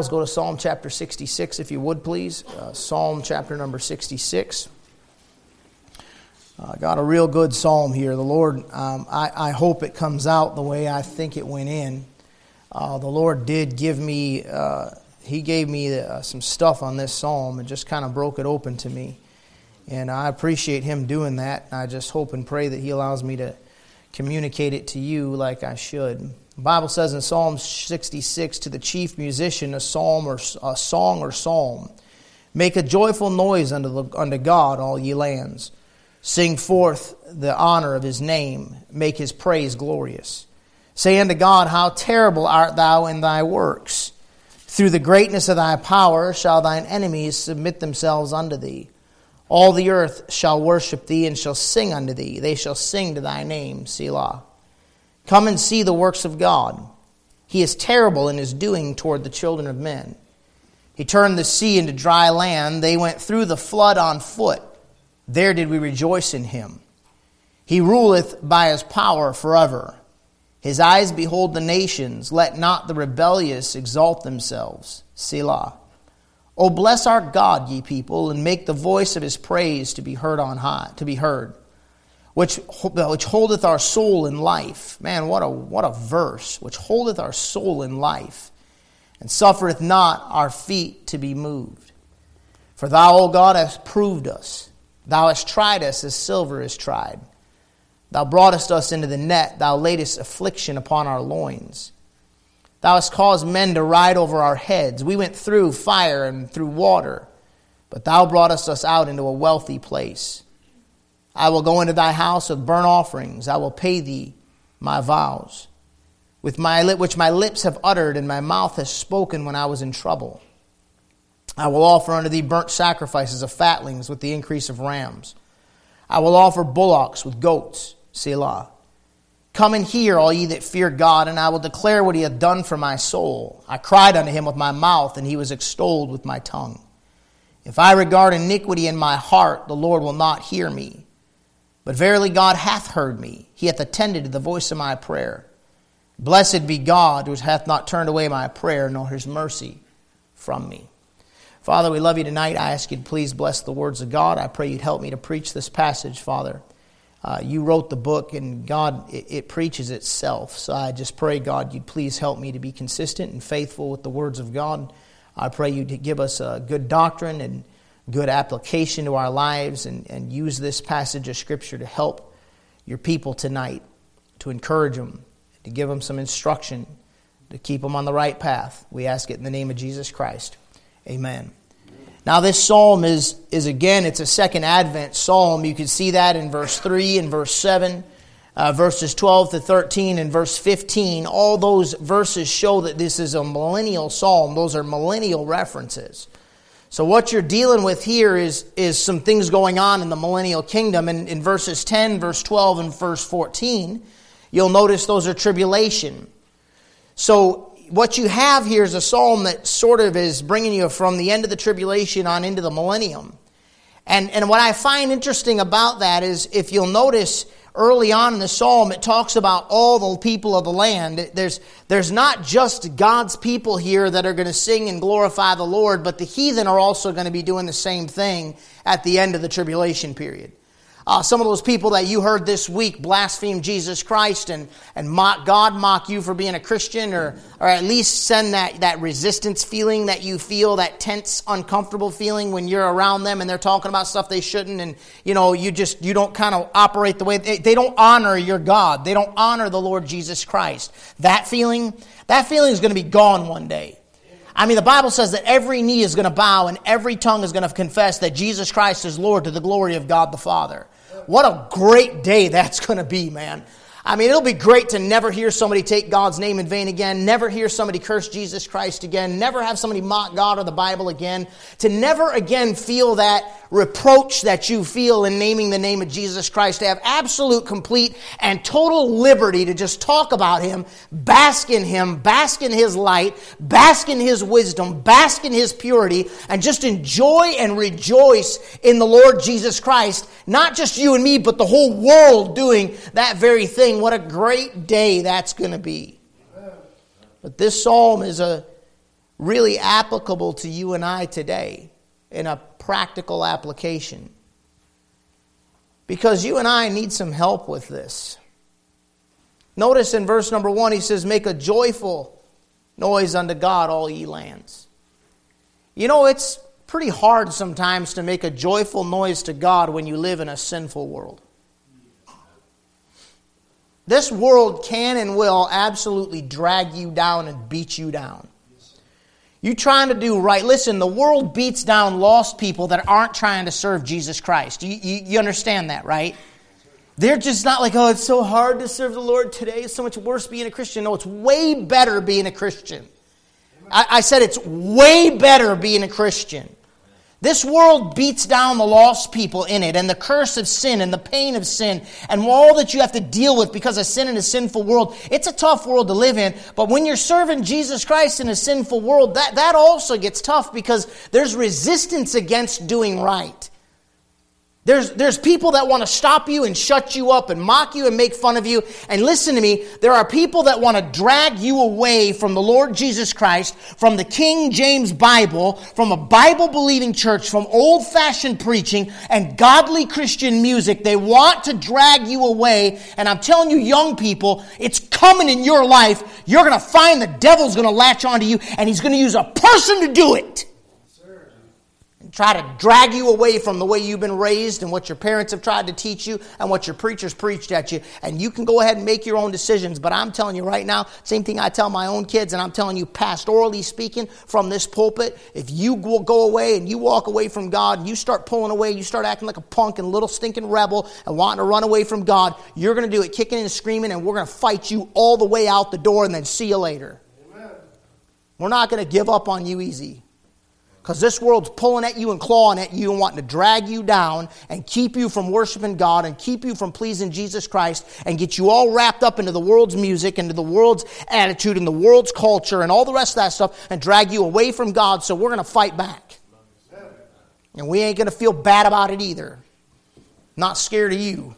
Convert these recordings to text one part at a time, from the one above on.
Let's go to Psalm chapter 66, if you would, please. Uh, Psalm chapter number 66. Uh, got a real good psalm here. The Lord, um, I, I, hope it comes out the way I think it went in. Uh, the Lord did give me, uh, He gave me uh, some stuff on this psalm and just kind of broke it open to me. And I appreciate Him doing that. I just hope and pray that He allows me to communicate it to you like I should. The Bible says in Psalm 66 to the chief musician, a psalm or a song or psalm, make a joyful noise unto, the, unto God, all ye lands. Sing forth the honor of his name, make his praise glorious. Say unto God, How terrible art thou in thy works! Through the greatness of thy power shall thine enemies submit themselves unto thee. All the earth shall worship thee and shall sing unto thee. They shall sing to thy name, Selah. Come and see the works of God. He is terrible in his doing toward the children of men. He turned the sea into dry land. They went through the flood on foot. There did we rejoice in him. He ruleth by his power forever. His eyes behold the nations. Let not the rebellious exalt themselves. Selah. O bless our God, ye people, and make the voice of his praise to be heard on high, to be heard which, which holdeth our soul in life. Man, what a, what a verse. Which holdeth our soul in life, and suffereth not our feet to be moved. For thou, O God, hast proved us. Thou hast tried us as silver is tried. Thou broughtest us into the net. Thou laidest affliction upon our loins. Thou hast caused men to ride over our heads. We went through fire and through water, but thou broughtest us out into a wealthy place. I will go into thy house with burnt offerings. I will pay thee my vows, with my lip, which my lips have uttered and my mouth has spoken when I was in trouble. I will offer unto thee burnt sacrifices of fatlings with the increase of rams. I will offer bullocks with goats, Selah. Come and hear, all ye that fear God, and I will declare what he hath done for my soul. I cried unto him with my mouth, and he was extolled with my tongue. If I regard iniquity in my heart, the Lord will not hear me. But verily God hath heard me. He hath attended to the voice of my prayer. Blessed be God who hath not turned away my prayer, nor his mercy from me. Father, we love you tonight. I ask you to please bless the words of God. I pray you'd help me to preach this passage, Father. Uh, you wrote the book, and God, it, it preaches itself. So I just pray, God, you'd please help me to be consistent and faithful with the words of God. I pray you'd give us a good doctrine and good application to our lives and, and use this passage of Scripture to help your people tonight, to encourage them, to give them some instruction, to keep them on the right path. We ask it in the name of Jesus Christ. Amen. Now, this psalm is, is again, it's a second Advent psalm. You can see that in verse 3 and verse 7, uh, verses 12 to 13, and verse 15. All those verses show that this is a millennial psalm, those are millennial references. So what you're dealing with here is, is some things going on in the millennial kingdom. And in verses 10, verse 12, and verse 14, you'll notice those are tribulation. So what you have here is a psalm that sort of is bringing you from the end of the tribulation on into the millennium. And, and what I find interesting about that is if you'll notice early on in the psalm, it talks about all the people of the land. There's, there's not just God's people here that are going to sing and glorify the Lord, but the heathen are also going to be doing the same thing at the end of the tribulation period. Uh, some of those people that you heard this week blaspheme Jesus Christ and, and mock God, mock you for being a Christian, or, or at least send that, that resistance feeling that you feel, that tense, uncomfortable feeling when you're around them and they're talking about stuff they shouldn't, and you know, you just, you don't kind of operate the way, they, they don't honor your God. They don't honor the Lord Jesus Christ. That feeling, that feeling is going to be gone one day. I mean, the Bible says that every knee is going to bow and every tongue is going to confess that Jesus Christ is Lord to the glory of God the Father. What a great day that's going to be, man. I mean, it'll be great to never hear somebody take God's name in vain again, never hear somebody curse Jesus Christ again, never have somebody mock God or the Bible again, to never again feel that reproach that you feel in naming the name of Jesus Christ, to have absolute, complete, and total liberty to just talk about Him, bask in Him, bask in His light, bask in His wisdom, bask in His purity, and just enjoy and rejoice in the Lord Jesus Christ, not just you and me, but the whole world doing that very thing what a great day that's going to be. But this psalm is a really applicable to you and I today in a practical application. Because you and I need some help with this. Notice in verse number one, he says, Make a joyful noise unto God, all ye lands. You know, it's pretty hard sometimes to make a joyful noise to God when you live in a sinful world. This world can and will absolutely drag you down and beat you down. You trying to do right. Listen, the world beats down lost people that aren't trying to serve Jesus Christ. You, you, you, understand that, right? They're just not like, oh, it's so hard to serve the Lord today. It's so much worse being a Christian. No, it's way better being a Christian. I, I said it's way better being a Christian. This world beats down the lost people in it and the curse of sin and the pain of sin and all that you have to deal with because of sin in a sinful world. It's a tough world to live in, but when you're serving Jesus Christ in a sinful world, that, that also gets tough because there's resistance against doing right. There's, there's people that want to stop you and shut you up and mock you and make fun of you. And listen to me, there are people that want to drag you away from the Lord Jesus Christ, from the King James Bible, from a Bible believing church, from old fashioned preaching and godly Christian music. They want to drag you away. And I'm telling you, young people, it's coming in your life. You're going to find the devil's going to latch onto you and he's going to use a person to do it try to drag you away from the way you've been raised and what your parents have tried to teach you and what your preachers preached at you. And you can go ahead and make your own decisions. But I'm telling you right now, same thing I tell my own kids, and I'm telling you, pastorally speaking, from this pulpit, if you will go away and you walk away from God and you start pulling away, you start acting like a punk and a little stinking rebel and wanting to run away from God, you're going to do it kicking and screaming, and we're going to fight you all the way out the door and then see you later. Amen. We're not going to give up on you easy. Because this world's pulling at you and clawing at you and wanting to drag you down and keep you from worshiping God and keep you from pleasing Jesus Christ and get you all wrapped up into the world's music, into the world's attitude and the world's culture and all the rest of that stuff and drag you away from God. So we're going to fight back. And we ain't going to feel bad about it either. Not scared of you.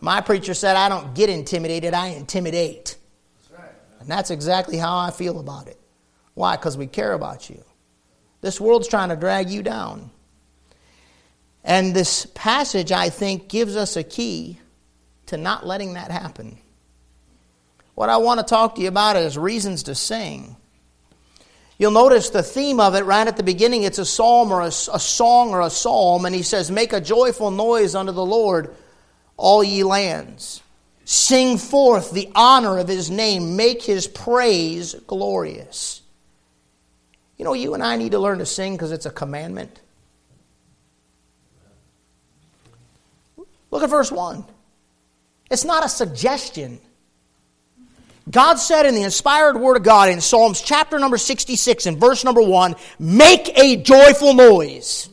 My preacher said, I don't get intimidated, I intimidate. And that's exactly how I feel about it. Why? Because we care about you. This world's trying to drag you down. And this passage, I think, gives us a key to not letting that happen. What I want to talk to you about is reasons to sing. You'll notice the theme of it right at the beginning. It's a psalm or a, a, song or a psalm, and he says, Make a joyful noise unto the Lord, all ye lands. Sing forth the honor of his name, make his praise glorious. You know, you and I need to learn to sing because it's a commandment. Look at verse 1. It's not a suggestion. God said in the inspired word of God in Psalms chapter number 66 and verse number 1 make a joyful noise.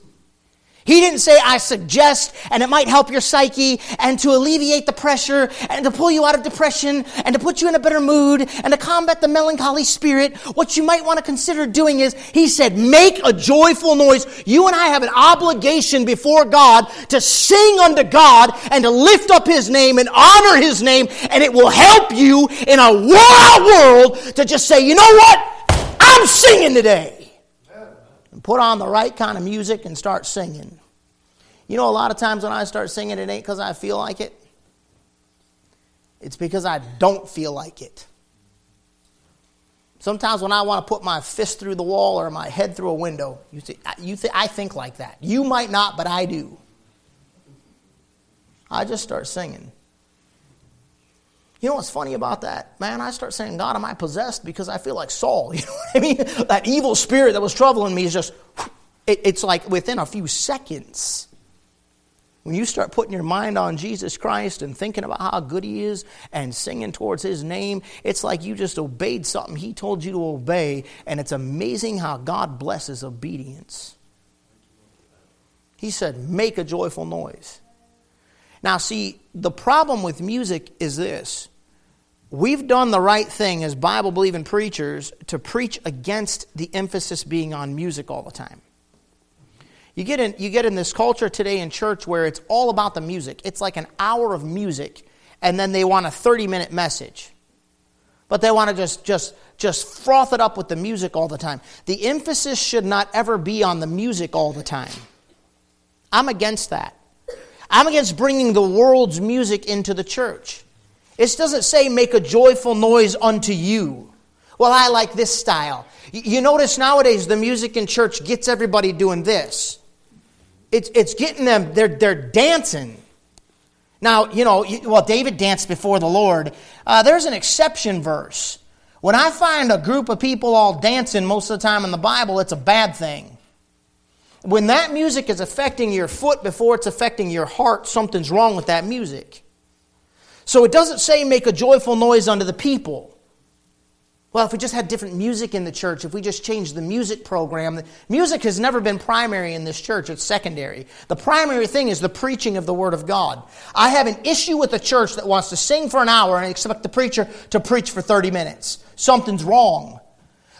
He didn't say, I suggest, and it might help your psyche, and to alleviate the pressure, and to pull you out of depression, and to put you in a better mood, and to combat the melancholy spirit. What you might want to consider doing is, he said, make a joyful noise. You and I have an obligation before God to sing unto God, and to lift up his name, and honor his name, and it will help you in a wild world to just say, you know what? I'm singing today put on the right kind of music and start singing. You know, a lot of times when I start singing, it ain't because I feel like it, it's because I don't feel like it. Sometimes when I want to put my fist through the wall or my head through a window, you, see, you th- I think like that. You might not, but I do. I just start singing. You know what's funny about that? Man, I start saying, God, am I possessed? Because I feel like Saul. You know what I mean? That evil spirit that was troubling me is just, it, it's like within a few seconds. When you start putting your mind on Jesus Christ and thinking about how good He is and singing towards His name, it's like you just obeyed something He told you to obey, and it's amazing how God blesses obedience. He said, Make a joyful noise. Now, see, the problem with music is this we've done the right thing as Bible believing preachers to preach against the emphasis being on music all the time. You get, in, you get in this culture today in church where it's all about the music. It's like an hour of music, and then they want a 30 minute message. But they want to just, just just froth it up with the music all the time. The emphasis should not ever be on the music all the time. I'm against that. I'm against bringing the world's music into the church. It doesn't say make a joyful noise unto you. Well, I like this style. You notice nowadays the music in church gets everybody doing this. It's, it's getting them, they're, they're dancing. Now, you know, well, David danced before the Lord. Uh, there's an exception verse. When I find a group of people all dancing most of the time in the Bible, it's a bad thing. When that music is affecting your foot before it's affecting your heart, something's wrong with that music. So it doesn't say make a joyful noise unto the people. Well, if we just had different music in the church, if we just changed the music program, music has never been primary in this church, it's secondary. The primary thing is the preaching of the Word of God. I have an issue with a church that wants to sing for an hour and expect the preacher to preach for 30 minutes. Something's wrong.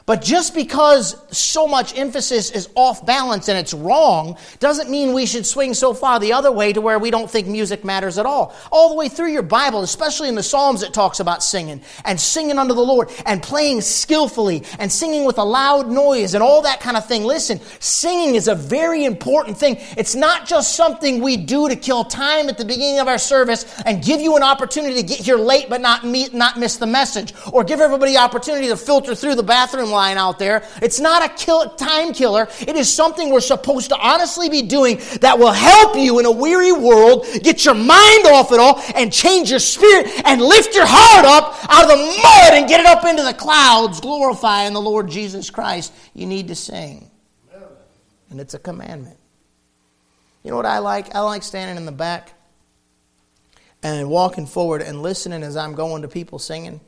But just because so much emphasis is off balance and it's wrong doesn't mean we should swing so far the other way to where we don't think music matters at all. All the way through your Bible, especially in the Psalms, it talks about singing and singing unto the Lord and playing skillfully and singing with a loud noise and all that kind of thing. Listen, singing is a very important thing. It's not just something we do to kill time at the beginning of our service and give you an opportunity to get here late but not, meet, not miss the message or give everybody opportunity to filter through the bathroom line out there. It's not a kill, time killer. It is something we're supposed to honestly be doing that will help you in a weary world get your mind off it all and change your spirit and lift your heart up out of the mud and get it up into the clouds, glorifying the Lord Jesus Christ. You need to sing. And it's a commandment. You know what I like? I like standing in the back and walking forward and listening as I'm going to people singing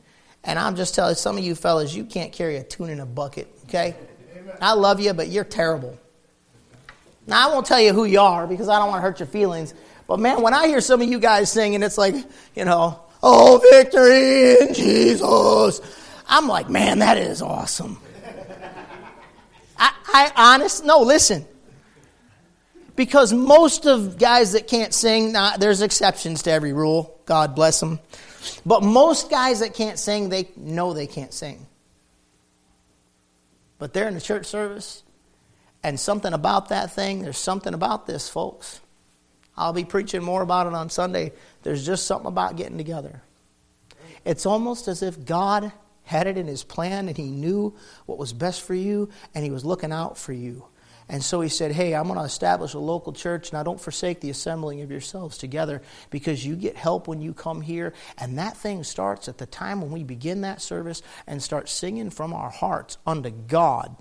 and I'm just telling some of you fellas, you can't carry a tune in a bucket, okay? I love you, but you're terrible. Now, I won't tell you who you are because I don't want to hurt your feelings. But man, when I hear some of you guys singing, it's like, you know, oh, victory in Jesus. I'm like, man, that is awesome. I, I honest, no, listen. Because most of guys that can't sing, now, there's exceptions to every rule. God bless them. But most guys that can't sing, they know they can't sing. But they're in the church service, and something about that thing, there's something about this, folks. I'll be preaching more about it on Sunday. There's just something about getting together. It's almost as if God had it in his plan and he knew what was best for you and he was looking out for you. And so he said, Hey, I'm going to establish a local church. Now don't forsake the assembling of yourselves together because you get help when you come here. And that thing starts at the time when we begin that service and start singing from our hearts unto God.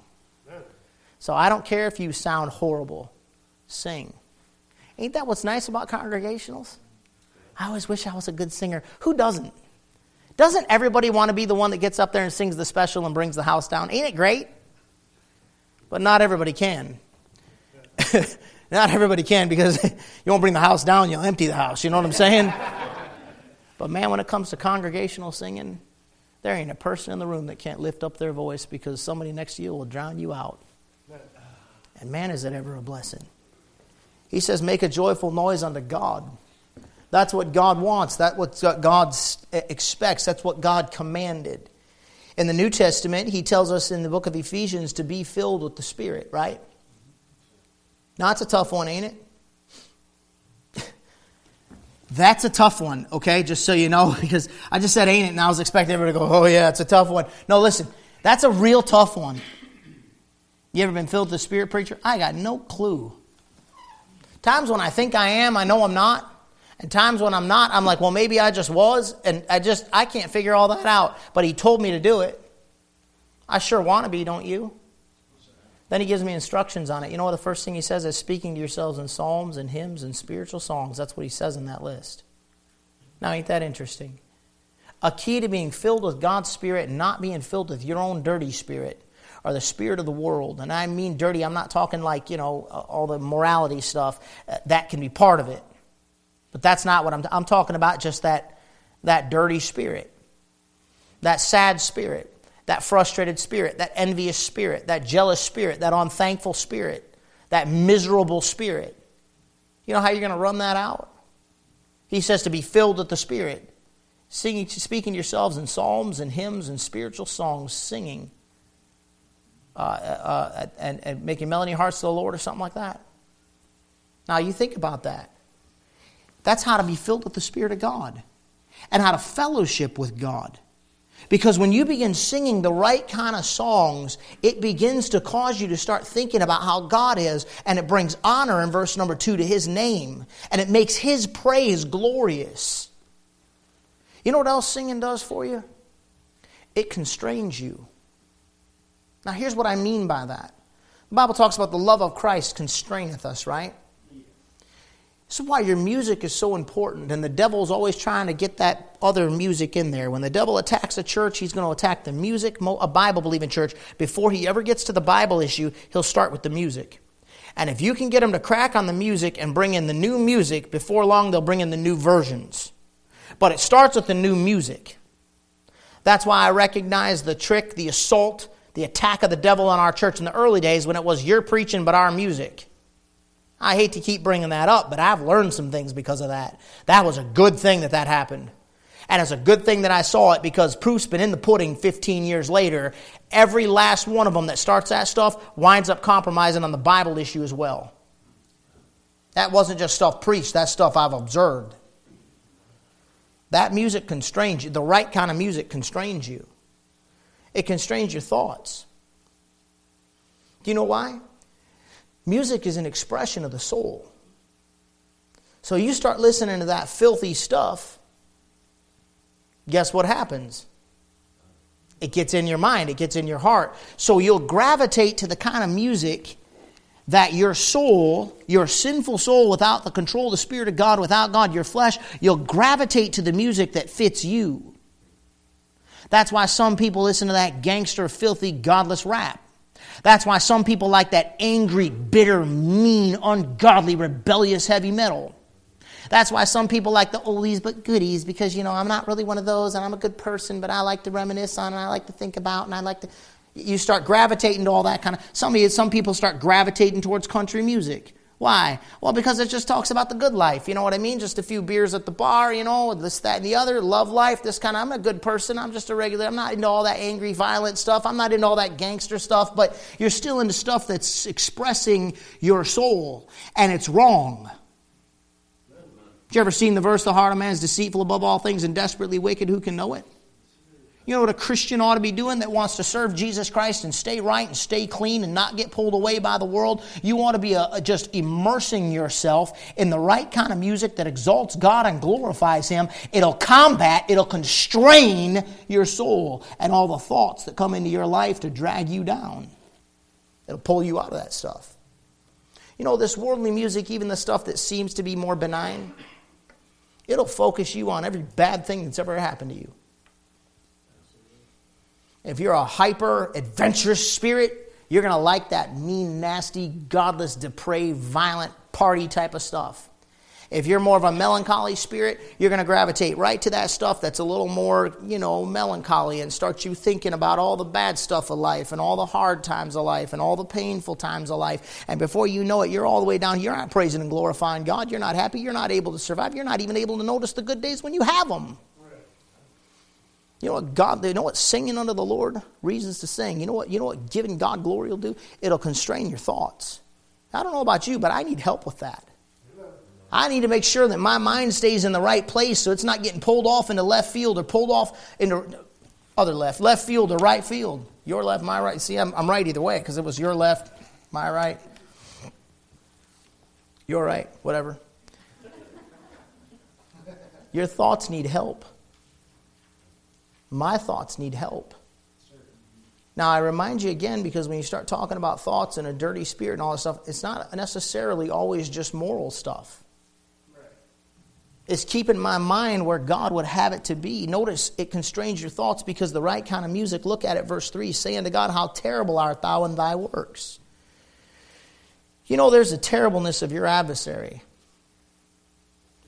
So I don't care if you sound horrible, sing. Ain't that what's nice about congregationals? I always wish I was a good singer. Who doesn't? Doesn't everybody want to be the one that gets up there and sings the special and brings the house down? Ain't it great? But not everybody can. not everybody can because you won't bring the house down, you'll empty the house. You know what I'm saying? but man, when it comes to congregational singing, there ain't a person in the room that can't lift up their voice because somebody next to you will drown you out. And man, is it ever a blessing. He says, Make a joyful noise unto God. That's what God wants. That's what God expects. That's what God commanded. In the New Testament, he tells us in the book of Ephesians to be filled with the Spirit, right? Now, that's a tough one, ain't it? That's a tough one, okay? Just so you know, because I just said ain't it, and I was expecting everybody to go, oh, yeah, it's a tough one. No, listen, that's a real tough one. You ever been filled with the Spirit, preacher? I got no clue. Times when I think I am, I know I'm not. And times when I'm not, I'm like, well, maybe I just was, and I just, I can't figure all that out. But he told me to do it. I sure want to be, don't you? Then he gives me instructions on it. You know what the first thing he says is speaking to yourselves in psalms and hymns and spiritual songs. That's what he says in that list. Now, ain't that interesting? A key to being filled with God's Spirit and not being filled with your own dirty spirit or the spirit of the world. And I mean dirty, I'm not talking like, you know, all the morality stuff. Uh, that can be part of it. But that's not what I'm, I'm talking about, just that, that dirty spirit, that sad spirit, that frustrated spirit, that envious spirit, that jealous spirit, that unthankful spirit, that miserable spirit. You know how you're going to run that out? He says to be filled with the Spirit. singing, speaking yourselves in psalms and hymns and spiritual songs, singing uh, uh, and, and making melody hearts to the Lord or something like that. Now, you think about that. That's how to be filled with the Spirit of God and how to fellowship with God. Because when you begin singing the right kind of songs, it begins to cause you to start thinking about how God is, and it brings honor in verse number two to His name, and it makes His praise glorious. You know what else singing does for you? It constrains you. Now, here's what I mean by that. The Bible talks about the love of Christ constraineth us, right? This is why your music is so important, and the devil's always trying to get that other music in there. When the devil attacks a church, he's going to attack the music. A Bible believing church, before he ever gets to the Bible issue, he'll start with the music. And if you can get him to crack on the music and bring in the new music, before long they'll bring in the new versions. But it starts with the new music. That's why I recognize the trick, the assault, the attack of the devil on our church in the early days when it was you're preaching but our music. I hate to keep bringing that up, but I've learned some things because of that. That was a good thing that that happened. And it's a good thing that I saw it because proof's been in the pudding 15 years later. Every last one of them that starts that stuff winds up compromising on the Bible issue as well. That wasn't just stuff preached, that's stuff I've observed. That music constrains you. The right kind of music constrains you, it constrains your thoughts. Do you know why? Music is an expression of the soul. So you start listening to that filthy stuff, guess what happens? It gets in your mind, it gets in your heart. So you'll gravitate to the kind of music that your soul, your sinful soul, without the control of the Spirit of God, without God, your flesh, you'll gravitate to the music that fits you. That's why some people listen to that gangster, filthy, godless rap. That's why some people like that angry, bitter, mean, ungodly, rebellious heavy metal. That's why some people like the oldies but goodies because, you know, I'm not really one of those and I'm a good person, but I like to reminisce on and I like to think about and I like to. You start gravitating to all that kind of. Some, some people start gravitating towards country music. Why? Well, because it just talks about the good life. You know what I mean? Just a few beers at the bar, you know, this, that, and the other. Love life, this kind of. I'm a good person. I'm just a regular. I'm not into all that angry, violent stuff. I'm not into all that gangster stuff, but you're still into stuff that's expressing your soul, and it's wrong. Have you ever seen the verse, the heart of man is deceitful above all things and desperately wicked? Who can know it? You know what a Christian ought to be doing that wants to serve Jesus Christ and stay right and stay clean and not get pulled away by the world? You want to be a, uh, a just immersing yourself in the right kind of music that exalts God and glorifies Him. It'll combat, it'll constrain your soul and all the thoughts that come into your life to drag you down. It'll pull you out of that stuff. You know, this worldly music, even the stuff that seems to be more benign, it'll focus you on every bad thing that's ever happened to you. If you're a hyper adventurous spirit, you're going to like that mean, nasty, godless, depraved, violent party type of stuff. If you're more of a melancholy spirit, you're going to gravitate right to that stuff that's a little more, you know, melancholy and start you thinking about all the bad stuff of life and all the hard times of life and all the painful times of life. And before you know it, you're all the way down. You're not praising and glorifying God. You're not happy. You're not able to survive. You're not even able to notice the good days when you have them. You know what God, you know what singing unto the Lord, reasons to sing. You know what, you know what giving God glory will do? It'll constrain your thoughts. I don't know about you, but I need help with that. I need to make sure that my mind stays in the right place so it's not getting pulled off into left field or pulled off into other left, left field or right field. Your left, my right. See, I'm, I'm right either way because it was your left, my right. Your right, whatever. Your thoughts need help my thoughts need help. Now, I remind you again because when you start talking about thoughts and a dirty spirit and all this stuff, it's not necessarily always just moral stuff. It's keeping my mind where God would have it to be. Notice it constrains your thoughts because the right kind of music, look at it, verse 3 saying to God, How terrible art thou in thy works. You know, there's a terribleness of your adversary,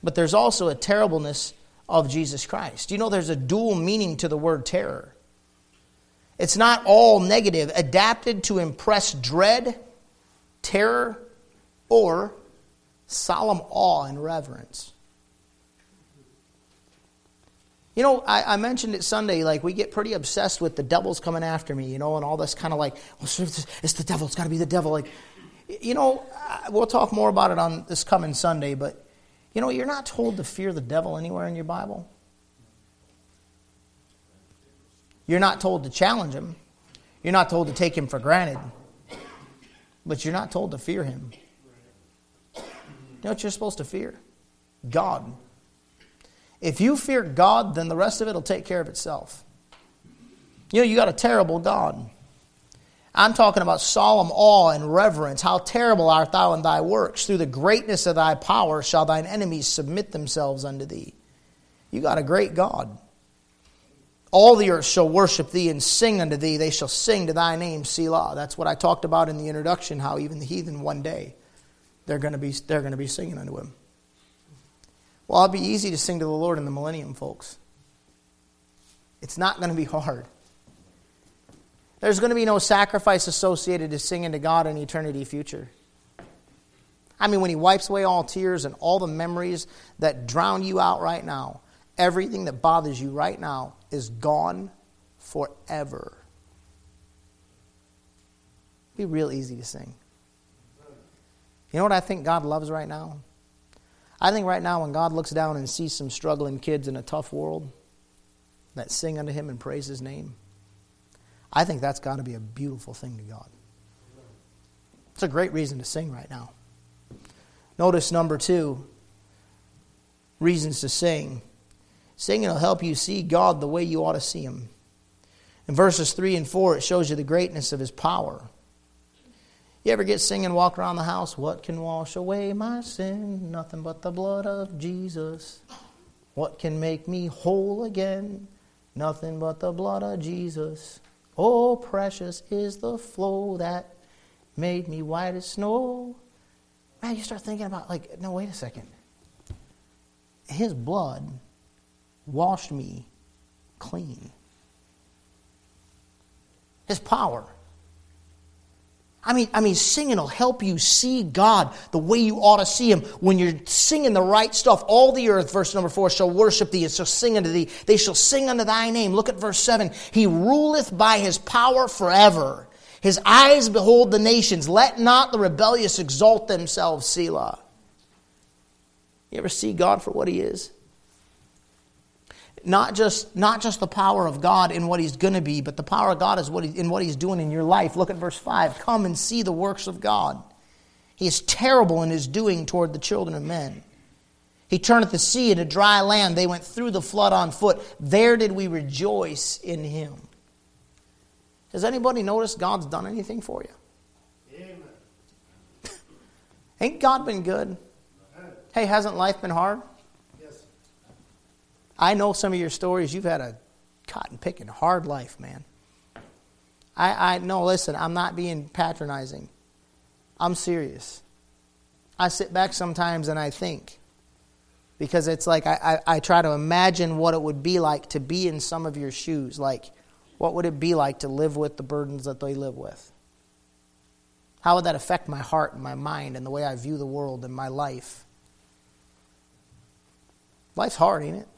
but there's also a terribleness of Jesus Christ. You know, there's a dual meaning to the word terror. It's not all negative, adapted to impress dread, terror, or solemn awe and reverence. You know, I, I, mentioned it Sunday, like we get pretty obsessed with the devil's coming after me, you know, and all this kind of like, oh, well, it's the devil, it's got to be the devil. Like, you know, we'll talk more about it on this coming Sunday, but, you know, you're not told to fear the devil anywhere in your Bible. You're not told to challenge him. You're not told to take him for granted. But you're not told to fear him. You know what you're supposed to fear? God. If you fear God, then the rest of it will take care of itself. You know, you got a terrible God. I'm talking about solemn awe and reverence. How terrible art thou in thy works. Through the greatness of thy power shall thine enemies submit themselves unto thee. You got a great God. All the earth shall worship thee and sing unto thee. They shall sing to thy name, Selah. That's what I talked about in the introduction, how even the heathen one day, they're going to be, they're going to be singing unto him. Well, it'll be easy to sing to the Lord in the millennium, folks. It's not going to be hard. There's going to be no sacrifice associated to singing to God in eternity future. I mean, when He wipes away all tears and all the memories that drown you out right now, everything that bothers you right now is gone forever. It'd be real easy to sing. You know what I think God loves right now? I think right now, when God looks down and sees some struggling kids in a tough world that sing unto Him and praise His name, I think that's got to be a beautiful thing to God. It's a great reason to sing right now. Notice number two reasons to sing. Singing will help you see God the way you ought to see Him. In verses 3 and 4, it shows you the greatness of His power. You ever get singing, walk around the house? What can wash away my sin? Nothing but the blood of Jesus. What can make me whole again? Nothing but the blood of Jesus. Oh, precious is the flow that made me white as snow. Man, you start thinking about, like, no, wait a second. His blood washed me clean. His power I mean, I mean, singing will help you see God the way you ought to see Him. When you're singing the right stuff, all the earth, verse number four, shall worship thee and shall sing unto thee. They shall sing unto thy name. Look at verse seven. He ruleth by his power forever. His eyes behold the nations. Let not the rebellious exalt themselves, Selah. You ever see God for what He is? Not just, not just the power of God in what He's going to be, but the power of God is what he, in what He's doing in your life. Look at verse 5. Come and see the works of God. He is terrible in His doing toward the children of men. He turneth the sea into dry land. They went through the flood on foot. There did we rejoice in Him. Has anybody noticed God's done anything for you? Amen. Ain't God been good? Hey, hasn't life been hard? I know some of your stories. You've had a cotton picking hard life, man. I, I no, listen, I'm not being patronizing. I'm serious. I sit back sometimes and I think because it's like I, I, I, try to imagine what it would be like to be in some of your shoes. Like, what would it be like to live with the burdens that they live with? How would that affect my heart and my mind and the way I view the world and my life? Life's hard, ain't it?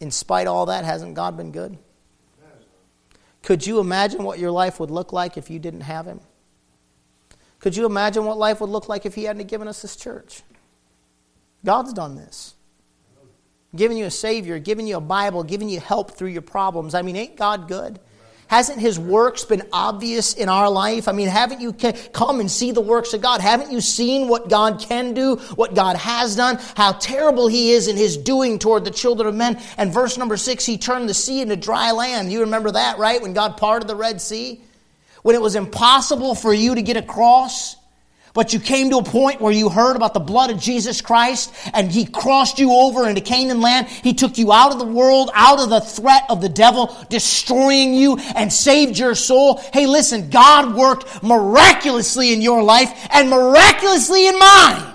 In spite of all that, hasn't God been good? Could you imagine what your life would look like if you didn't have Him? Could you imagine what life would look like if He hadn't given us this church? God's done this. Giving you a Savior, giving you a Bible, giving you help through your problems. I mean, ain't God good? Hasn't his works been obvious in our life? I mean, haven't you come and see the works of God? Haven't you seen what God can do, what God has done, how terrible he is in his doing toward the children of men? And verse number six, he turned the sea into dry land. You remember that, right? When God parted the Red Sea? When it was impossible for you to get across? But you came to a point where you heard about the blood of Jesus Christ and He crossed you over into Canaan land. He took you out of the world, out of the threat of the devil destroying you and saved your soul. Hey, listen, God worked miraculously in your life and miraculously in mine.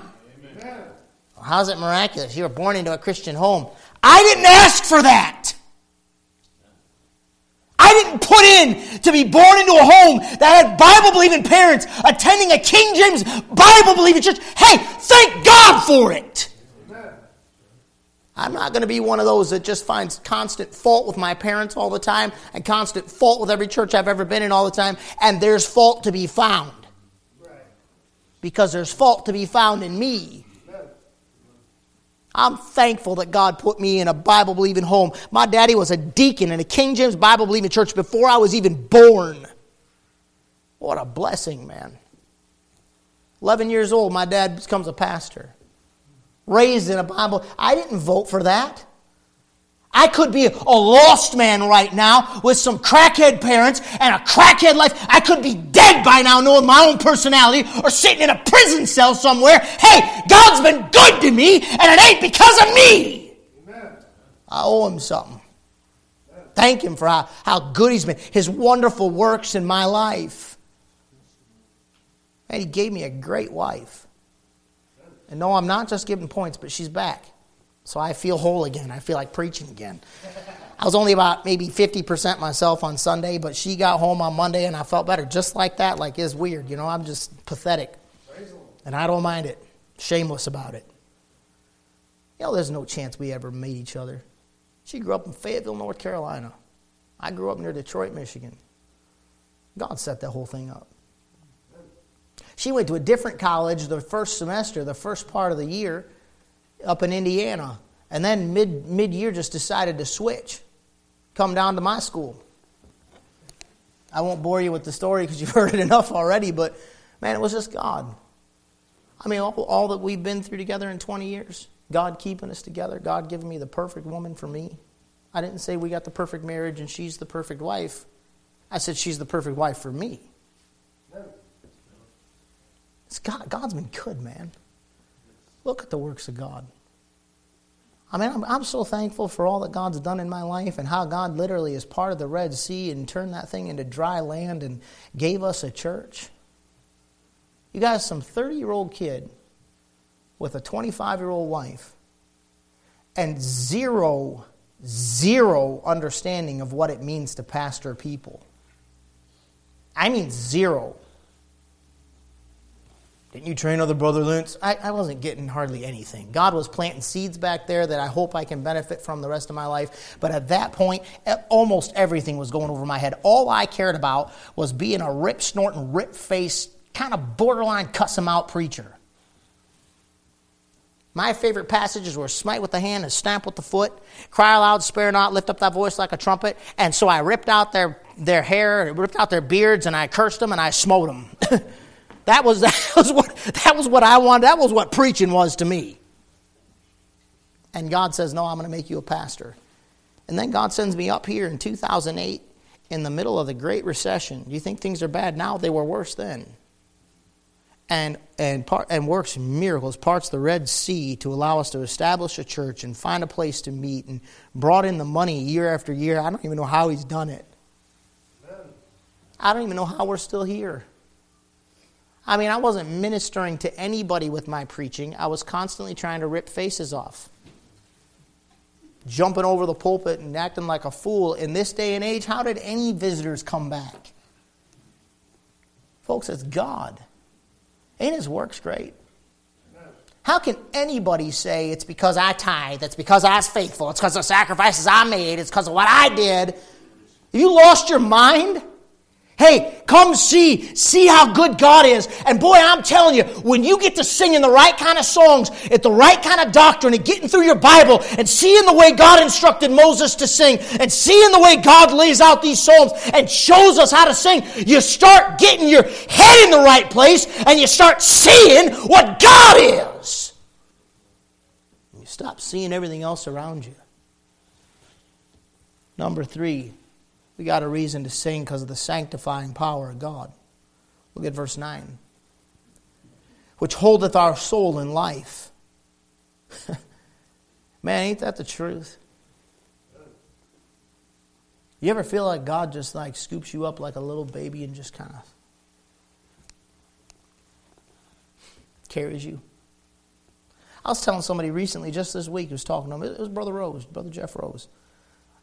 Well, how's it miraculous? You were born into a Christian home. I didn't ask for that. I didn't put in to be born into a home that had Bible believing parents attending a King James Bible believing church. Hey, thank God for it. I'm not going to be one of those that just finds constant fault with my parents all the time and constant fault with every church I've ever been in all the time, and there's fault to be found. Because there's fault to be found in me. I'm thankful that God put me in a Bible believing home. My daddy was a deacon in a King James Bible believing church before I was even born. What a blessing, man. 11 years old, my dad becomes a pastor raised in a Bible. I didn't vote for that. I could be a lost man right now with some crackhead parents and a crackhead life. I could be dead by now knowing my own personality or sitting in a prison cell somewhere. Hey, God's been good to me and it ain't because of me. Amen. I owe him something. Thank him for how, how good he's been, his wonderful works in my life. And he gave me a great wife. And no, I'm not just giving points, but she's back. So I feel whole again. I feel like preaching again. I was only about maybe 50% myself on Sunday, but she got home on Monday and I felt better. Just like that, like it's weird. You know, I'm just pathetic. And I don't mind it. Shameless about it. You know, there's no chance we ever meet each other. She grew up in Fayetteville, North Carolina. I grew up near Detroit, Michigan. God set that whole thing up. She went to a different college the first semester, the first part of the year, up in Indiana. And then mid mid year just decided to switch, come down to my school. I won't bore you with the story because you've heard it enough already, but man, it was just God. I mean, all, all that we've been through together in 20 years, God keeping us together, God giving me the perfect woman for me. I didn't say we got the perfect marriage and she's the perfect wife. I said she's the perfect wife for me. It's God, God's been good, man. Look at the works of God. I mean, I'm, I'm so thankful for all that God's done in my life and how God literally is part of the Red Sea and turned that thing into dry land and gave us a church. You guys, some 30 year old kid with a 25 year old wife and zero, zero understanding of what it means to pastor people. I mean, zero. Didn't you train other brother Lutz? I, I wasn't getting hardly anything. God was planting seeds back there that I hope I can benefit from the rest of my life. But at that point, almost everything was going over my head. All I cared about was being a rip snorting, rip faced, kind of borderline cuss him out preacher. My favorite passages were smite with the hand and stamp with the foot, cry aloud, spare not, lift up thy voice like a trumpet. And so I ripped out their, their hair, ripped out their beards, and I cursed them and I smote them. That was, that was, what, that was what I wanted. That was what preaching was to me. And God says, No, I'm going to make you a pastor. And then God sends me up here in 2008 in the middle of the Great Recession. You think things are bad now? They were worse then. And, and, part, and works miracles, parts the Red Sea to allow us to establish a church and find a place to meet and brought in the money year after year. I don't even know how He's done it. I don't even know how we're still here. I mean, I wasn't ministering to anybody with my preaching. I was constantly trying to rip faces off. Jumping over the pulpit and acting like a fool. In this day and age, how did any visitors come back? Folks, it's God. Ain't his works great? How can anybody say it's because I tithe, it's because I was faithful, it's because of sacrifices I made, it's because of what I did? You lost your mind? Hey, come see, see how good God is. And boy, I'm telling you, when you get to singing the right kind of songs, at the right kind of doctrine, and getting through your Bible, and seeing the way God instructed Moses to sing, and seeing the way God lays out these psalms and shows us how to sing, you start getting your head in the right place, and you start seeing what God is. You stop seeing everything else around you. Number three, we got a reason to sing because of the sanctifying power of God. Look at verse 9. Which holdeth our soul in life. Man, ain't that the truth? You ever feel like God just like scoops you up like a little baby and just kind of carries you? I was telling somebody recently, just this week, who was talking to him. It was Brother Rose, Brother Jeff Rose.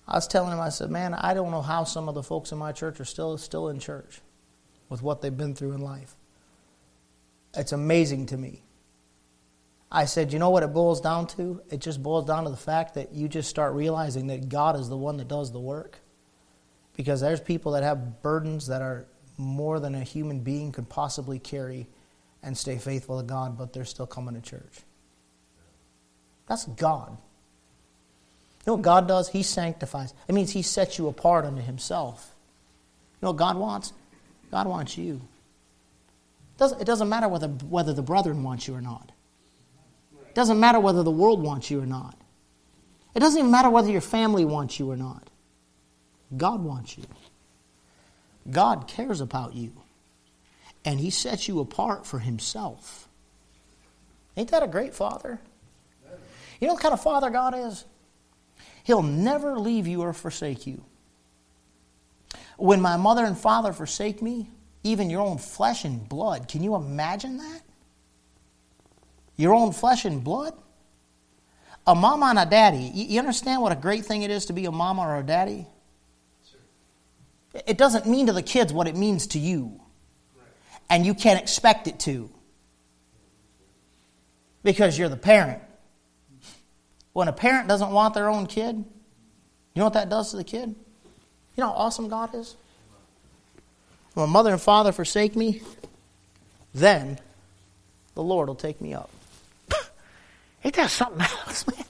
I was telling him, I said, man, I don't know how some of the folks in my church are still still in church with what they've been through in life. It's amazing to me. I said, you know what it boils down to? It just boils down to the fact that you just start realizing that God is the one that does the work. Because there's people that have burdens that are more than a human being could possibly carry and stay faithful to God, but they're still coming to church. That's God. You know what God does? He sanctifies. It means He sets you apart unto Himself. You know what God wants? God wants you. It doesn't, it doesn't matter whether, whether the brethren want you or not. It doesn't matter whether the world wants you or not. It doesn't even matter whether your family wants you or not. God wants you. God cares about you. And He sets you apart for Himself. Ain't that a great Father? You know what kind of Father God is? He'll never leave you or forsake you. When my mother and father forsake me, even your own flesh and blood, can you imagine that? Your own flesh and blood? A mama and a daddy. You understand what a great thing it is to be a mama or a daddy? It doesn't mean to the kids what it means to you. And you can't expect it to. Because you're the parent. When a parent doesn't want their own kid, you know what that does to the kid? You know how awesome God is? When mother and father forsake me, then the Lord will take me up. Ain't that something else, man?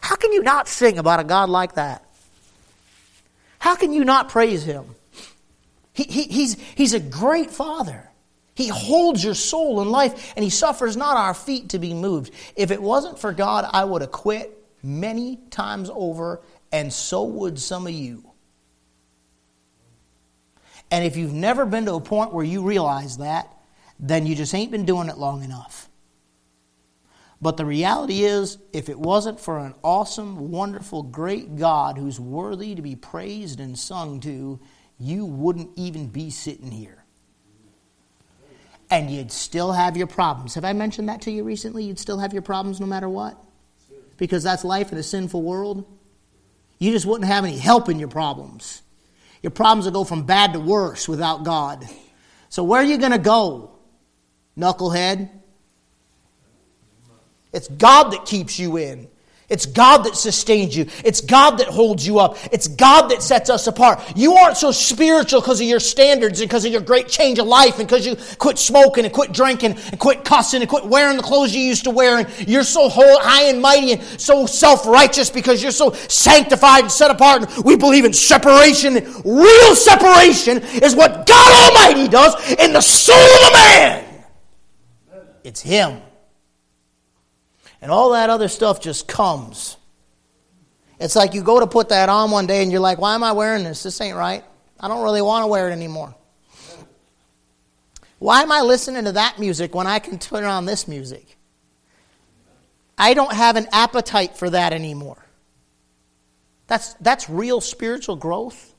How can you not sing about a God like that? How can you not praise him? He, he, he's, he's a great father. He holds your soul in life and he suffers not our feet to be moved. If it wasn't for God, I would have quit many times over, and so would some of you. And if you've never been to a point where you realize that, then you just ain't been doing it long enough. But the reality is, if it wasn't for an awesome, wonderful, great God who's worthy to be praised and sung to, you wouldn't even be sitting here. And you'd still have your problems. Have I mentioned that to you recently? You'd still have your problems no matter what? Because that's life in a sinful world. You just wouldn't have any help in your problems. Your problems will go from bad to worse without God. So, where are you going to go, knucklehead? It's God that keeps you in. It's God that sustains you. It's God that holds you up. It's God that sets us apart. You aren't so spiritual because of your standards and because of your great change of life and because you quit smoking and quit drinking and quit cussing and quit wearing the clothes you used to wear and you're so high and mighty and so self-righteous because you're so sanctified and set apart and we believe in separation. Real separation is what God Almighty does in the soul of a man. It's Him. And all that other stuff just comes. It's like you go to put that on one day and you're like, why am I wearing this? This ain't right. I don't really want to wear it anymore. Why am I listening to that music when I can turn on this music? I don't have an appetite for that anymore. That's, that's real spiritual growth.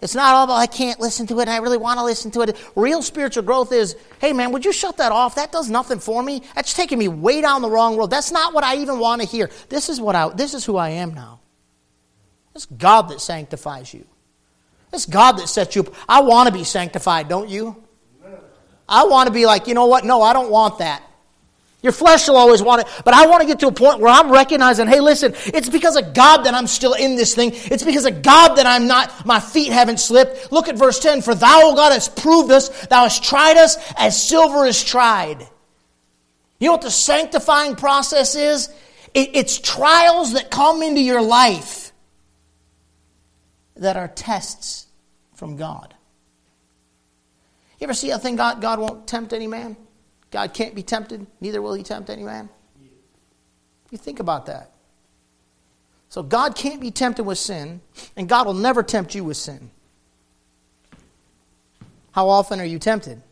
It's not all about, I can't listen to it I really want to listen to it. Real spiritual growth is, hey man, would you shut that off? That does nothing for me. That's taking me way down the wrong road. That's not what I even want to hear. This is what I, this is who I am now. It's God that sanctifies you. It's God that sets you up. I want to be sanctified, don't you? I want to be like, you know what? No, I don't want that. Your flesh will always want it, but I want to get to a point where I'm recognizing, hey, listen, it's because of God that I'm still in this thing. It's because of God that I'm not, my feet haven't slipped. Look at verse 10. For thou, O God, hast proved us, thou hast tried us as silver is tried. You know what the sanctifying process is? it's trials that come into your life that are tests from God. You ever see a thing God, God won't tempt any man? God can't be tempted, neither will he tempt any man. You think about that. So God can't be tempted with sin, and God will never tempt you with sin. How often are you tempted?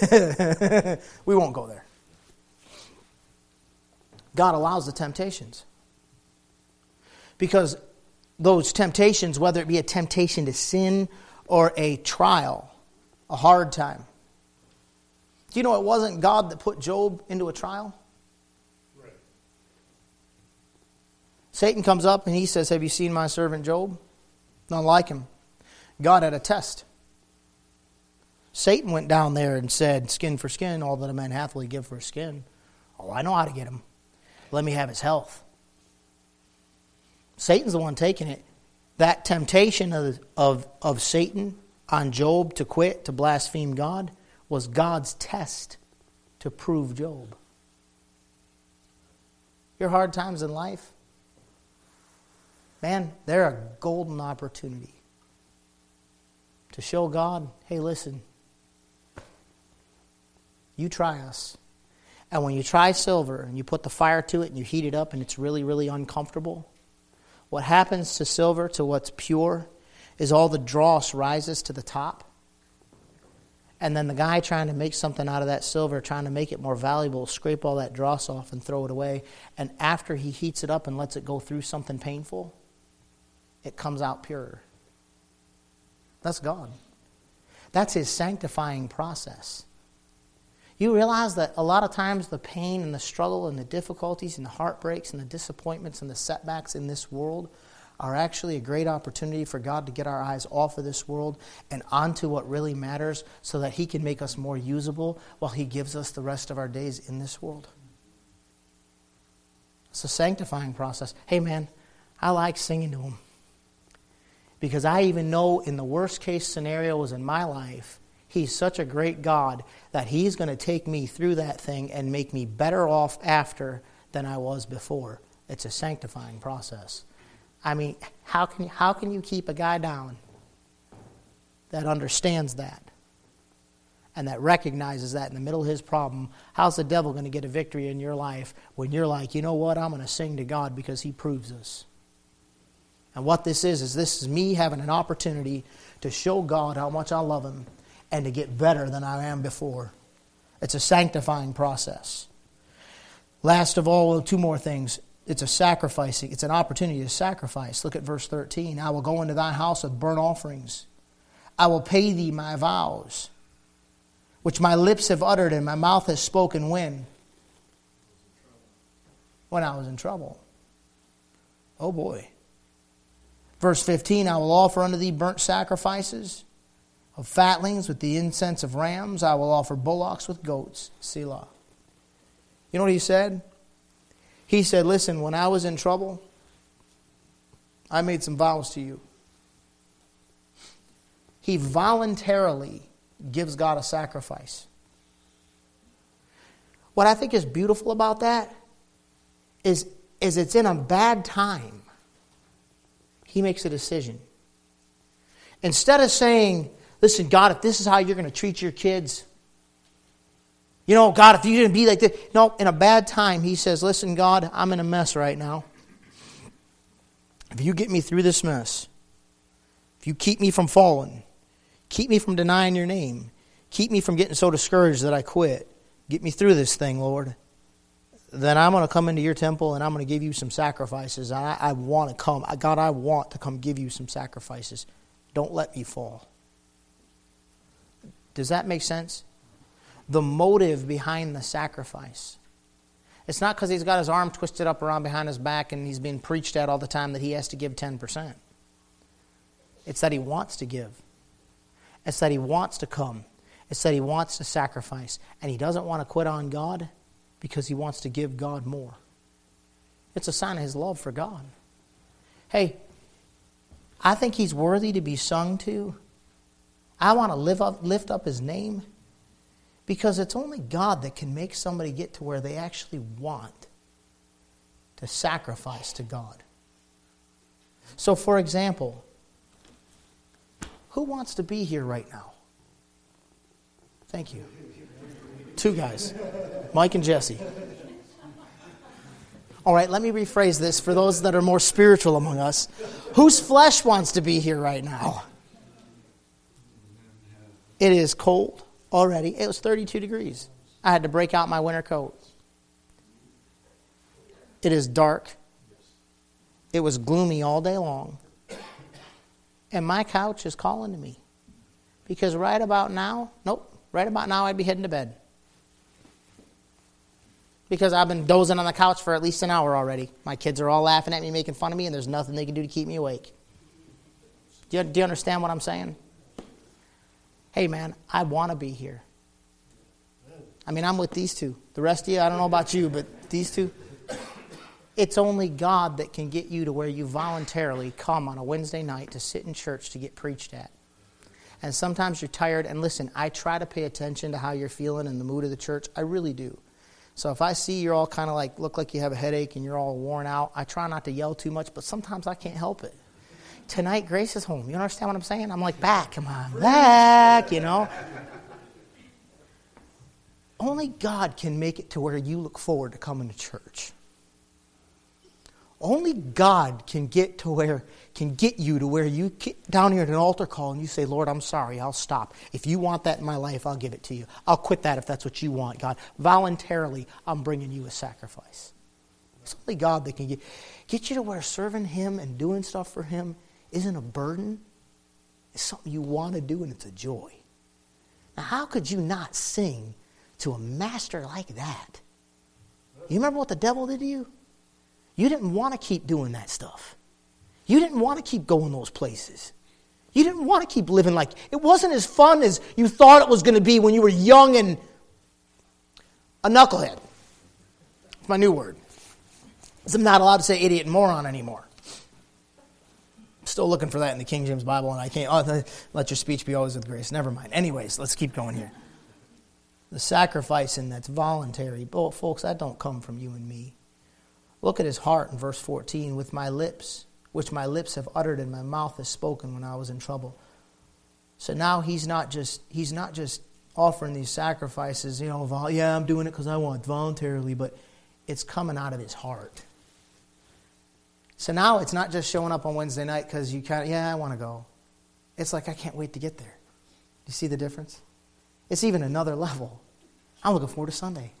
we won't go there. God allows the temptations. Because those temptations, whether it be a temptation to sin or a trial, a hard time, do you know it wasn't God that put Job into a trial? Right. Satan comes up and he says, Have you seen my servant Job? Not like him. God had a test. Satan went down there and said, Skin for skin, all that a man hath will he give for a skin. Oh, I know how to get him. Let me have his health. Satan's the one taking it. That temptation of, of, of Satan on Job to quit, to blaspheme God, was God's test to prove Job. Your hard times in life, man, they're a golden opportunity to show God, hey, listen, you try us. And when you try silver and you put the fire to it and you heat it up and it's really, really uncomfortable, what happens to silver, to what's pure, is all the dross rises to the top. And then the guy trying to make something out of that silver, trying to make it more valuable, scrape all that dross off and throw it away. And after he heats it up and lets it go through something painful, it comes out purer. That's God. That's his sanctifying process. You realize that a lot of times the pain and the struggle and the difficulties and the heartbreaks and the disappointments and the setbacks in this world are actually a great opportunity for God to get our eyes off of this world and onto what really matters so that He can make us more usable while He gives us the rest of our days in this world. It's a sanctifying process. Hey, man, I like singing to Him because I even know in the worst case scenarios in my life, He's such a great God that He's going to take me through that thing and make me better off after than I was before. It's a sanctifying process. I mean, how can, how can you keep a guy down that understands that and that recognizes that in the middle of his problem? How's the devil going to get a victory in your life when you're like, you know what, I'm going to sing to God because He proves us? And what this is, is this is me having an opportunity to show God how much I love Him and to get better than I am before. It's a sanctifying process. Last of all, two more things. It's a sacrificing, it's an opportunity to sacrifice. Look at verse 13. I will go into thy house with burnt offerings. I will pay thee my vows, which my lips have uttered and my mouth has spoken when? When I was in trouble. Oh boy. Verse 15 I will offer unto thee burnt sacrifices of fatlings with the incense of rams. I will offer bullocks with goats. Selah. You know what he said? He said, Listen, when I was in trouble, I made some vows to you. He voluntarily gives God a sacrifice. What I think is beautiful about that is, is it's in a bad time. He makes a decision. Instead of saying, Listen, God, if this is how you're going to treat your kids, you know, God, if you didn't be like this. No, in a bad time, he says, Listen, God, I'm in a mess right now. If you get me through this mess, if you keep me from falling, keep me from denying your name, keep me from getting so discouraged that I quit, get me through this thing, Lord, then I'm going to come into your temple and I'm going to give you some sacrifices. I, I want to come. God, I want to come give you some sacrifices. Don't let me fall. Does that make sense? The motive behind the sacrifice. It's not because he's got his arm twisted up around behind his back and he's being preached at all the time that he has to give 10%. It's that he wants to give. It's that he wants to come. It's that he wants to sacrifice. And he doesn't want to quit on God because he wants to give God more. It's a sign of his love for God. Hey, I think he's worthy to be sung to I want to live up, lift up his name because it's only God that can make somebody get to where they actually want to sacrifice to God. So, for example, who wants to be here right now? Thank you. Two guys, Mike and Jesse. All right, let me rephrase this for those that are more spiritual among us. Whose flesh wants to be here right now? It is cold already. It was 32 degrees. I had to break out my winter coat. It is dark. It was gloomy all day long. And my couch is calling to me. Because right about now, nope, right about now I'd be heading to bed. Because I've been dozing on the couch for at least an hour already. My kids are all laughing at me, making fun of me, and there's nothing they can do to keep me awake. Do you, do you understand what I'm saying? Hey, man, I want to be here. I mean, I'm with these two. The rest of you, I don't know about you, but these two. It's only God that can get you to where you voluntarily come on a Wednesday night to sit in church to get preached at. And sometimes you're tired. And listen, I try to pay attention to how you're feeling and the mood of the church. I really do. So if I see you're all kind of like, look like you have a headache and you're all worn out, I try not to yell too much, but sometimes I can't help it. Tonight, Grace is home. You understand what I'm saying? I'm like, back, come on, back, you know? Only God can make it to where you look forward to coming to church. Only God can get to where can get you to where you get down here at an altar call and you say, Lord, I'm sorry, I'll stop. If you want that in my life, I'll give it to you. I'll quit that if that's what you want, God. Voluntarily, I'm bringing you a sacrifice. It's only God that can get, get you to where serving Him and doing stuff for Him isn't a burden. It's something you want to do and it's a joy. Now, how could you not sing to a master like that? You remember what the devil did to you? You didn't want to keep doing that stuff. You didn't want to keep going those places. You didn't want to keep living like it wasn't as fun as you thought it was going to be when you were young and a knucklehead. It's my new word. I'm not allowed to say idiot and moron anymore. Still looking for that in the King James Bible, and I can't. Oh, let your speech be always with grace. Never mind. Anyways, let's keep going here. The sacrificing that's voluntary. But, folks, that don't come from you and me. Look at his heart in verse 14. With my lips, which my lips have uttered and my mouth has spoken when I was in trouble. So now he's not just he's not just offering these sacrifices, you know, yeah, I'm doing it because I want voluntarily, but it's coming out of his heart. So now it's not just showing up on Wednesday night because you kind of, yeah, I want to go. It's like, I can't wait to get there. You see the difference? It's even another level. I'm looking forward to Sunday.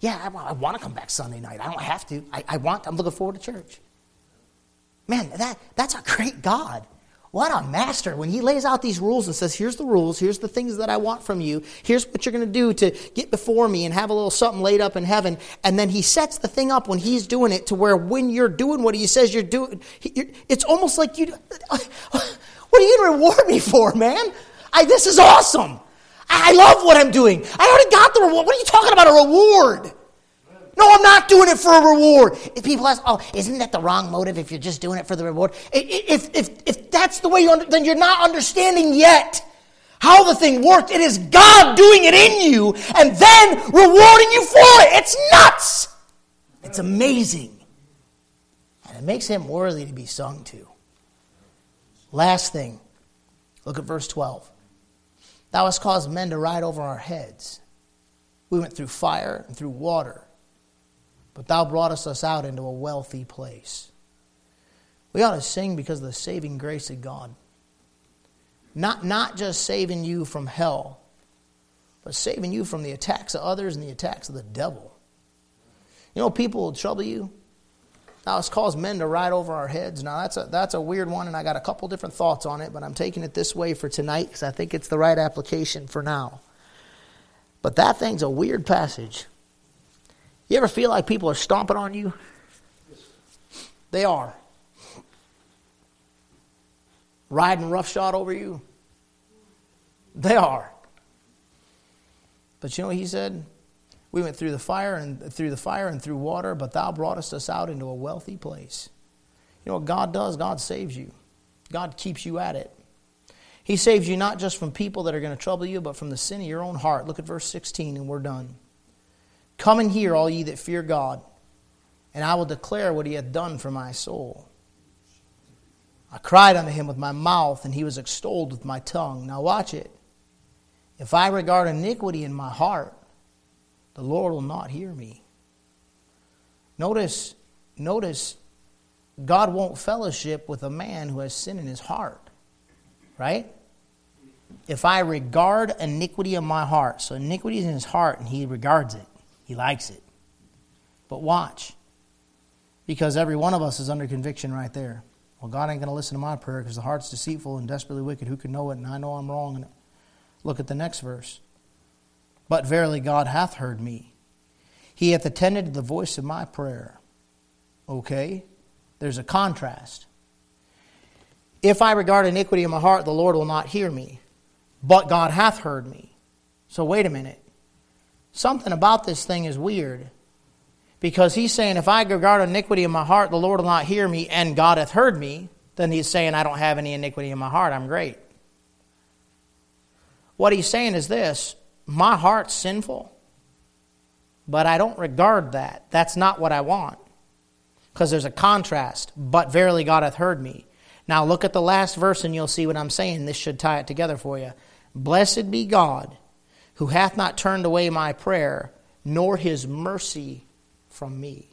Yeah, I, I want to come back Sunday night. I don't have to. I, I want, I'm looking forward to church. Man, that, that's a great God. What a master. When he lays out these rules and says, here's the rules, here's the things that I want from you, here's what you're going to do to get before me and have a little something laid up in heaven. And then he sets the thing up when he's doing it to where when you're doing what he says you're doing, it's almost like you, what are you going to reward me for, man? I, this is awesome. I love what I'm doing. I already got the reward. What are you talking about, a reward? No, I'm not doing it for a reward. If people ask, oh, isn't that the wrong motive if you're just doing it for the reward? If, if, if that's the way you under, then you're not understanding yet how the thing works. It is God doing it in you and then rewarding you for it. It's nuts. It's amazing. And it makes him worthy to be sung to. Last thing, look at verse 12. Thou hast caused men to ride over our heads. We went through fire and through water but thou broughtest us out into a wealthy place. We ought to sing because of the saving grace of God. Not, not just saving you from hell, but saving you from the attacks of others and the attacks of the devil. You know, people will trouble you. Now, it's caused men to ride over our heads. Now, that's a, that's a weird one, and I got a couple different thoughts on it, but I'm taking it this way for tonight because I think it's the right application for now. But that thing's a weird passage. You ever feel like people are stomping on you? They are. Riding roughshod over you? They are. But you know what he said? We went through the fire and through the fire and through water, but thou broughtest us out into a wealthy place. You know what God does? God saves you. God keeps you at it. He saves you not just from people that are going to trouble you, but from the sin of your own heart. Look at verse 16, and we're done. Come and hear, all ye that fear God, and I will declare what he hath done for my soul. I cried unto him with my mouth, and he was extolled with my tongue. Now watch it. If I regard iniquity in my heart, the Lord will not hear me. Notice, notice, God won't fellowship with a man who has sin in his heart. Right? If I regard iniquity in my heart, so iniquity is in his heart and he regards it. He likes it. But watch, because every one of us is under conviction right there. Well, God ain't going to listen to my prayer because the heart's deceitful and desperately wicked. Who can know it? And I know I'm wrong. And look at the next verse. But verily God hath heard me. He hath attended to the voice of my prayer. Okay? There's a contrast. If I regard iniquity in my heart, the Lord will not hear me. but God hath heard me. So wait a minute. Something about this thing is weird. Because he's saying, if I regard iniquity in my heart, the Lord will not hear me, and God hath heard me. Then he's saying, I don't have any iniquity in my heart. I'm great. What he's saying is this my heart's sinful, but I don't regard that. That's not what I want. Because there's a contrast. But verily God hath heard me. Now look at the last verse and you'll see what I'm saying. This should tie it together for you. Blessed be God, who hath not turned away my prayer, nor his mercy from me.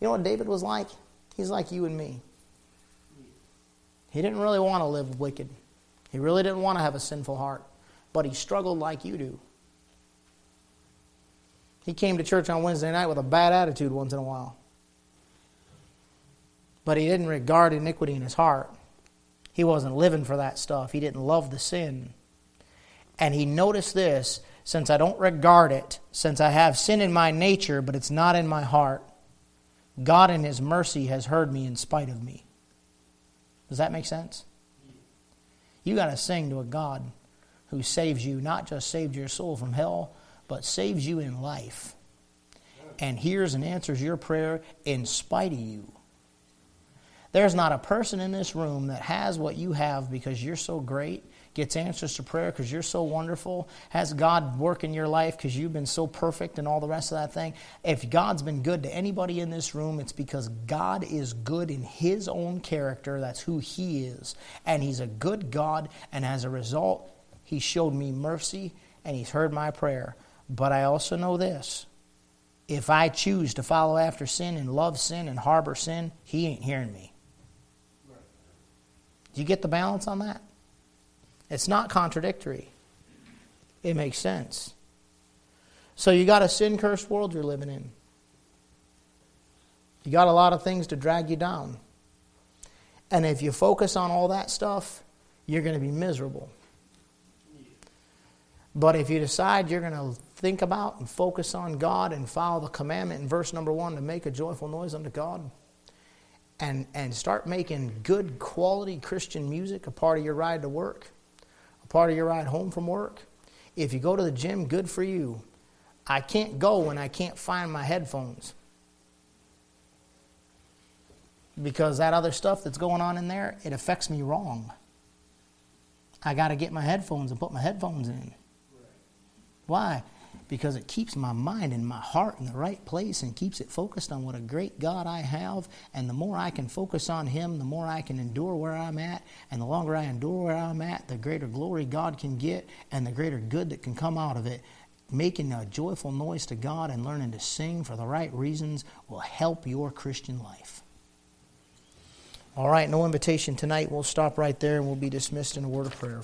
You know what David was like? He's like you and me. He didn't really want to live wicked. He really didn't want to have a sinful heart, but he struggled like you do. He came to church on Wednesday night with a bad attitude once in a while. But he didn't regard iniquity in his heart. He wasn't living for that stuff. He didn't love the sin. And he noticed this since I don't regard it, since I have sin in my nature, but it's not in my heart, God in His mercy has heard me in spite of me. Does that make sense? You got to sing to a God who saves you, not just saved your soul from hell, but saves you in life. And hears and answers your prayer in spite of you. There's not a person in this room that has what you have because you're so great, gets answers to prayer because you're so wonderful, has God work in your life because you've been so perfect and all the rest of that thing. If God's been good to anybody in this room, it's because God is good in His own character. That's who He is. And He's a good God, and as a result, He showed me mercy and He's heard my prayer. But I also know this if I choose to follow after sin and love sin and harbor sin, He ain't hearing me. Do you get the balance on that? It's not contradictory. It makes sense. So you got a sin cursed world you're living in. You got a lot of things to drag you down. And if you focus on all that stuff, you're going to be miserable. But if you decide you're going to think about and focus on God and follow the commandment in verse number one to make a joyful noise unto God, and, and start making good quality Christian music a part of your ride to work, part of your ride home from work. If you go to the gym, good for you. I can't go when I can't find my headphones. Because that other stuff that's going on in there, it affects me wrong. I got to get my headphones and put my headphones in. Why? Because it keeps my mind and my heart in the right place and keeps it focused on what a great God I have. And the more I can focus on Him, the more I can endure where I'm at. And the longer I endure where I'm at, the greater glory God can get and the greater good that can come out of it. Making a joyful noise to God and learning to sing for the right reasons will help your Christian life. All right, no invitation tonight. We'll stop right there and we'll be dismissed in a word of prayer.